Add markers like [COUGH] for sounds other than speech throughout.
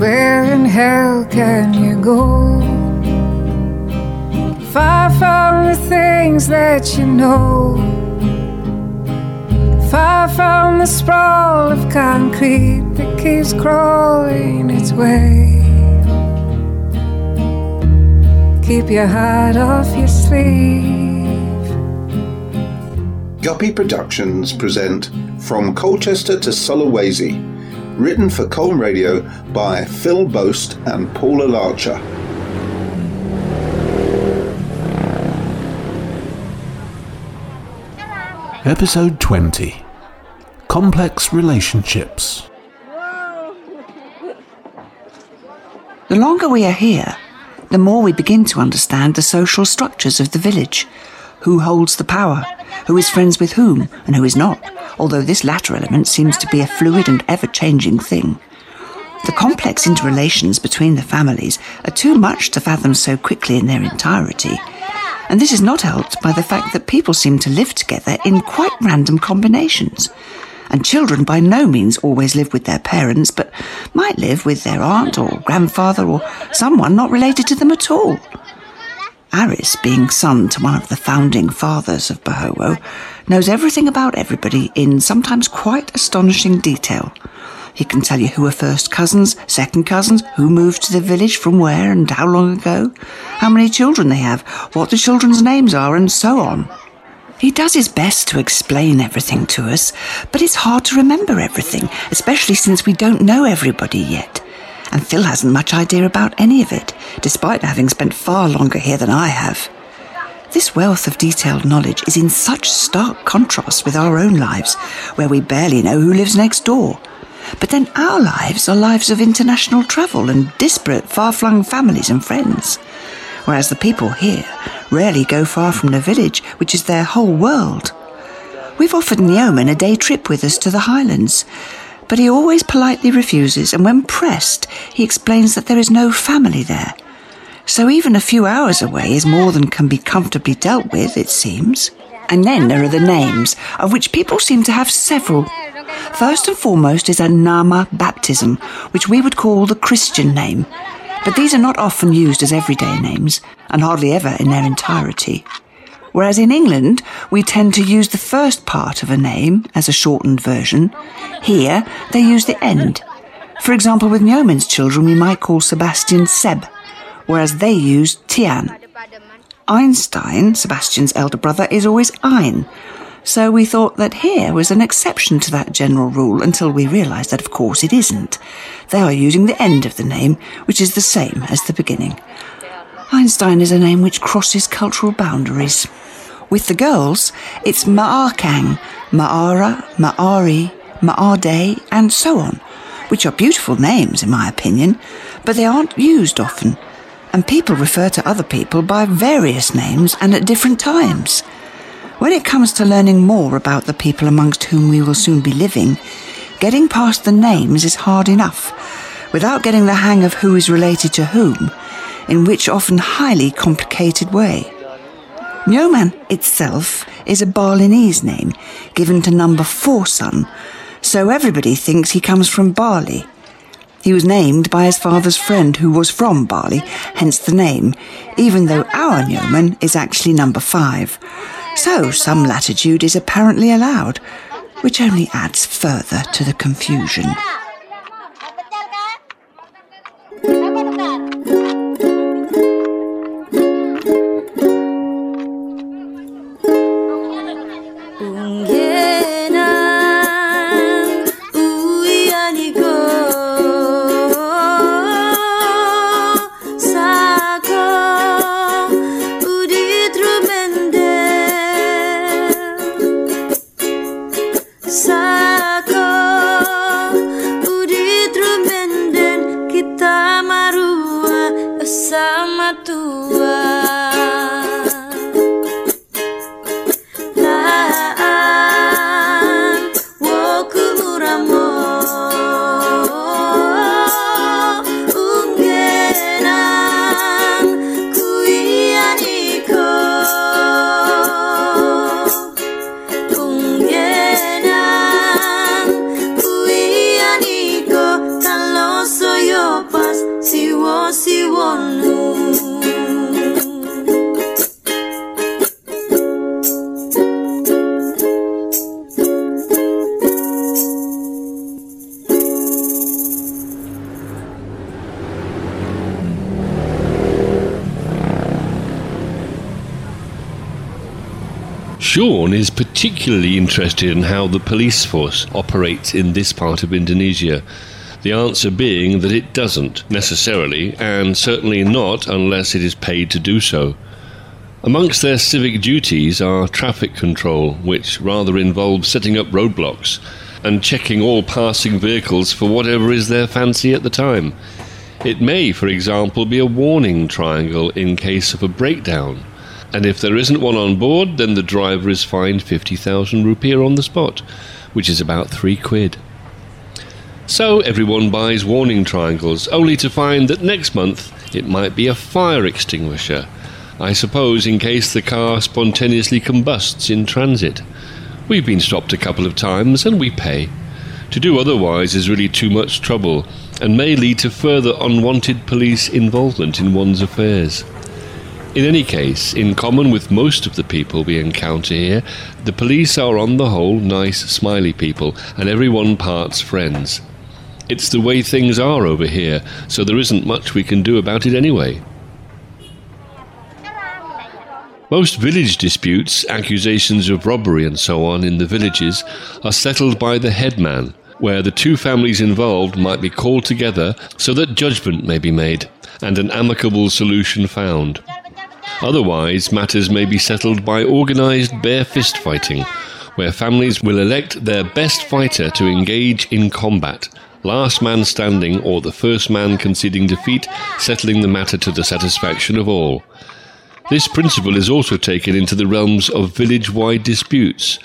Where in hell can you go? Far from the things that you know. Far from the sprawl of concrete that keeps crawling its way. Keep your heart off your sleeve. Guppy Productions present From Colchester to Sulawesi, written for Colne Radio by Phil Boast and Paula Larcher. Episode 20 Complex Relationships. [LAUGHS] The longer we are here, the more we begin to understand the social structures of the village. Who holds the power? Who is friends with whom and who is not? Although this latter element seems to be a fluid and ever changing thing. The complex interrelations between the families are too much to fathom so quickly in their entirety. And this is not helped by the fact that people seem to live together in quite random combinations. And children by no means always live with their parents, but might live with their aunt or grandfather or someone not related to them at all. Aris, being son to one of the founding fathers of Bohowo, knows everything about everybody in sometimes quite astonishing detail. He can tell you who are first cousins, second cousins, who moved to the village from where and how long ago, how many children they have, what the children's names are, and so on. He does his best to explain everything to us, but it's hard to remember everything, especially since we don't know everybody yet. And Phil hasn't much idea about any of it, despite having spent far longer here than I have. This wealth of detailed knowledge is in such stark contrast with our own lives, where we barely know who lives next door. But then our lives are lives of international travel and disparate, far flung families and friends. Whereas the people here rarely go far from the village, which is their whole world. We've offered Nyoman a day trip with us to the Highlands, but he always politely refuses, and when pressed, he explains that there is no family there. So even a few hours away is more than can be comfortably dealt with, it seems. And then there are the names, of which people seem to have several. First and foremost is a Nama baptism, which we would call the Christian name. But these are not often used as everyday names, and hardly ever in their entirety. Whereas in England, we tend to use the first part of a name as a shortened version. Here, they use the end. For example, with Nyoman's children, we might call Sebastian Seb, whereas they use Tian. Einstein, Sebastian's elder brother, is always Ein. So we thought that here was an exception to that general rule until we realised that, of course, it isn't. They are using the end of the name, which is the same as the beginning. Einstein is a name which crosses cultural boundaries. With the girls, it's Ma'akang, Ma'ara, Ma'ari, Ma'ade, and so on, which are beautiful names, in my opinion, but they aren't used often, and people refer to other people by various names and at different times. When it comes to learning more about the people amongst whom we will soon be living, getting past the names is hard enough, without getting the hang of who is related to whom, in which often highly complicated way. Nyoman itself is a Balinese name given to number four son, so everybody thinks he comes from Bali. He was named by his father's friend who was from Bali, hence the name, even though our Nyoman is actually number five. So some latitude is apparently allowed, which only adds further to the confusion. tamaru sama tua. Sean is particularly interested in how the police force operates in this part of Indonesia. The answer being that it doesn't necessarily, and certainly not unless it is paid to do so. Amongst their civic duties are traffic control, which rather involves setting up roadblocks and checking all passing vehicles for whatever is their fancy at the time. It may, for example, be a warning triangle in case of a breakdown and if there isn't one on board, then the driver is fined 50,000 rupiah on the spot, which is about three quid. So everyone buys warning triangles, only to find that next month it might be a fire extinguisher. I suppose in case the car spontaneously combusts in transit. We've been stopped a couple of times and we pay. To do otherwise is really too much trouble and may lead to further unwanted police involvement in one's affairs. In any case, in common with most of the people we encounter here, the police are on the whole nice, smiley people, and everyone parts friends. It's the way things are over here, so there isn't much we can do about it anyway. Most village disputes, accusations of robbery, and so on in the villages are settled by the headman, where the two families involved might be called together so that judgment may be made and an amicable solution found. Otherwise, matters may be settled by organised bare fist fighting, where families will elect their best fighter to engage in combat, last man standing or the first man conceding defeat, settling the matter to the satisfaction of all. This principle is also taken into the realms of village wide disputes,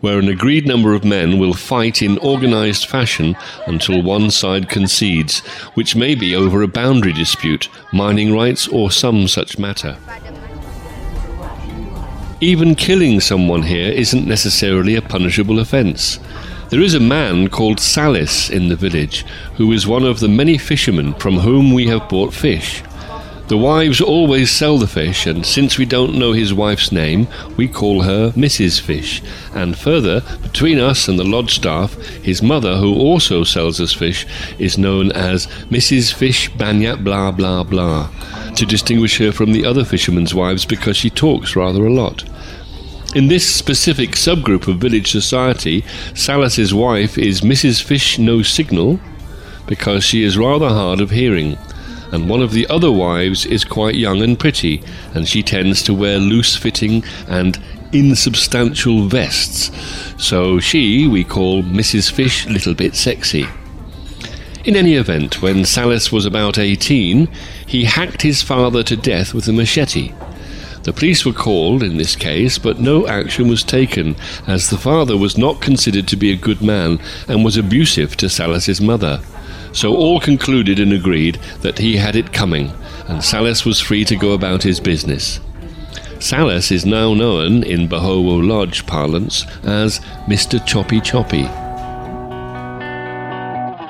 where an agreed number of men will fight in organised fashion until one side concedes, which may be over a boundary dispute, mining rights, or some such matter. Even killing someone here isn't necessarily a punishable offence. There is a man called Salis in the village who is one of the many fishermen from whom we have bought fish. The wives always sell the fish, and since we don't know his wife's name, we call her Mrs. Fish. And further, between us and the lodge staff, his mother, who also sells us fish, is known as Mrs. Fish Banyak blah blah blah, to distinguish her from the other fishermen's wives because she talks rather a lot. In this specific subgroup of village society, Salis's wife is Mrs. Fish No Signal because she is rather hard of hearing and one of the other wives is quite young and pretty, and she tends to wear loose fitting and insubstantial vests. So she we call Mrs. Fish Little Bit Sexy. In any event, when Salis was about 18, he hacked his father to death with a machete. The police were called in this case, but no action was taken, as the father was not considered to be a good man and was abusive to Salis's mother. So all concluded and agreed that he had it coming, and Salis was free to go about his business. Salis is now known in Bohowo Lodge parlance as Mr. Choppy Choppy.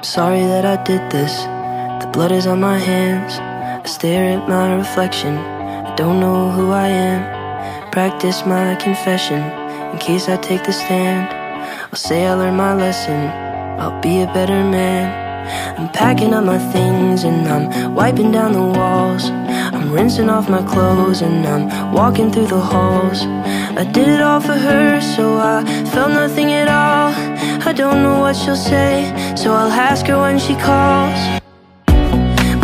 Sorry that I did this. The blood is on my hands. I stare at my reflection. Don't know who I am. Practice my confession in case I take the stand. I'll say I learned my lesson. I'll be a better man. I'm packing up my things and I'm wiping down the walls. I'm rinsing off my clothes and I'm walking through the halls. I did it all for her, so I felt nothing at all. I don't know what she'll say, so I'll ask her when she calls.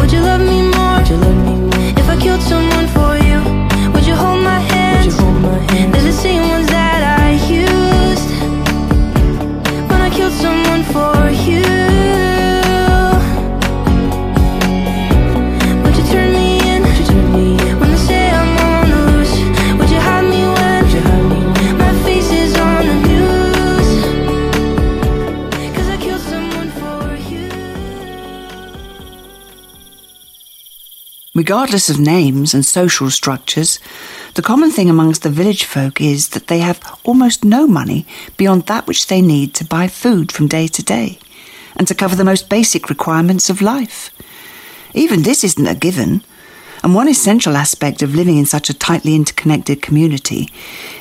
Would you love me more? Would you love me more? If I killed someone for you, you hold my hand? Would you hold my hand? There's the same ones that I used when I killed someone for you. Regardless of names and social structures, the common thing amongst the village folk is that they have almost no money beyond that which they need to buy food from day to day and to cover the most basic requirements of life. Even this isn't a given. And one essential aspect of living in such a tightly interconnected community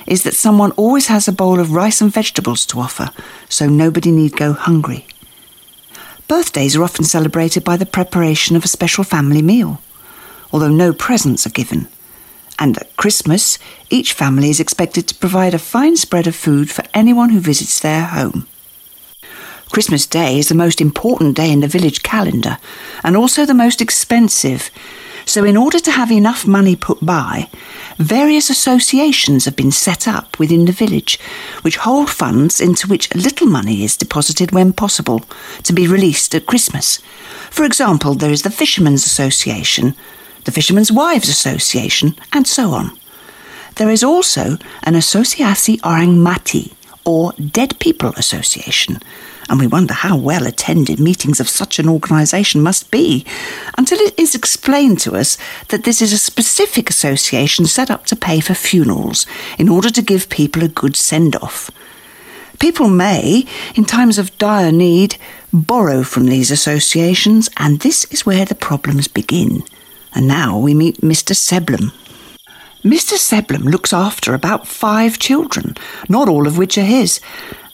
is that someone always has a bowl of rice and vegetables to offer, so nobody need go hungry. Birthdays are often celebrated by the preparation of a special family meal, although no presents are given. And at Christmas, each family is expected to provide a fine spread of food for anyone who visits their home. Christmas Day is the most important day in the village calendar and also the most expensive. So, in order to have enough money put by, various associations have been set up within the village which hold funds into which little money is deposited when possible to be released at Christmas. For example, there is the Fishermen's Association, the Fishermen's Wives Association, and so on. There is also an Asosiasi Orang Mati, or Dead People Association, and we wonder how well attended meetings of such an organisation must be, until it is explained to us that this is a specific association set up to pay for funerals in order to give people a good send off. People may, in times of dire need, borrow from these associations, and this is where the problems begin. And now we meet Mr. Seblum. Mr. Seblum looks after about five children, not all of which are his,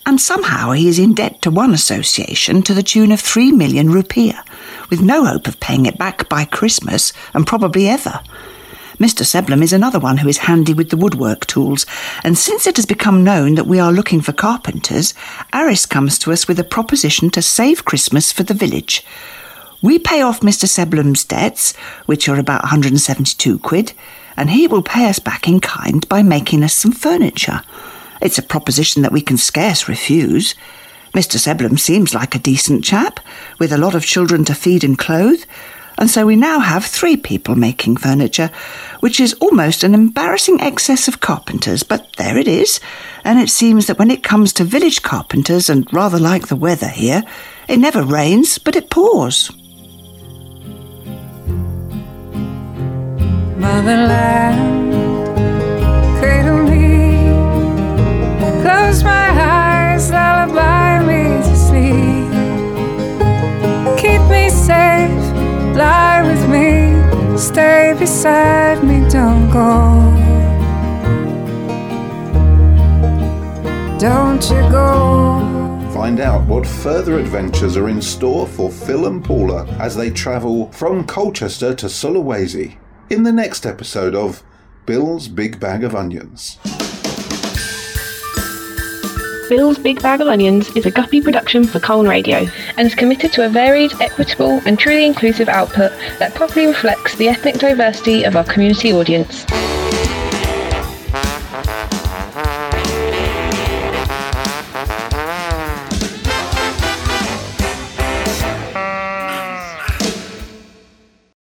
and somehow he is in debt to one association to the tune of three million rupiah, with no hope of paying it back by Christmas, and probably ever. Mr. Seblum is another one who is handy with the woodwork tools, and since it has become known that we are looking for carpenters, Aris comes to us with a proposition to save Christmas for the village. We pay off Mr. Seblum's debts, which are about 172 quid, and he will pay us back in kind by making us some furniture. It's a proposition that we can scarce refuse. Mr. Seblum seems like a decent chap, with a lot of children to feed and clothe, and so we now have three people making furniture, which is almost an embarrassing excess of carpenters, but there it is, and it seems that when it comes to village carpenters, and rather like the weather here, it never rains, but it pours. Motherland, cradle me, close my eyes, lullaby me to sleep. Keep me safe, lie with me, stay beside me, don't go. Don't you go. Find out what further adventures are in store for Phil and Paula as they travel from Colchester to Sulawesi in the next episode of Bill's Big Bag of Onions. Bill's Big Bag of Onions is a guppy production for Colne Radio and is committed to a varied, equitable, and truly inclusive output that properly reflects the ethnic diversity of our community audience.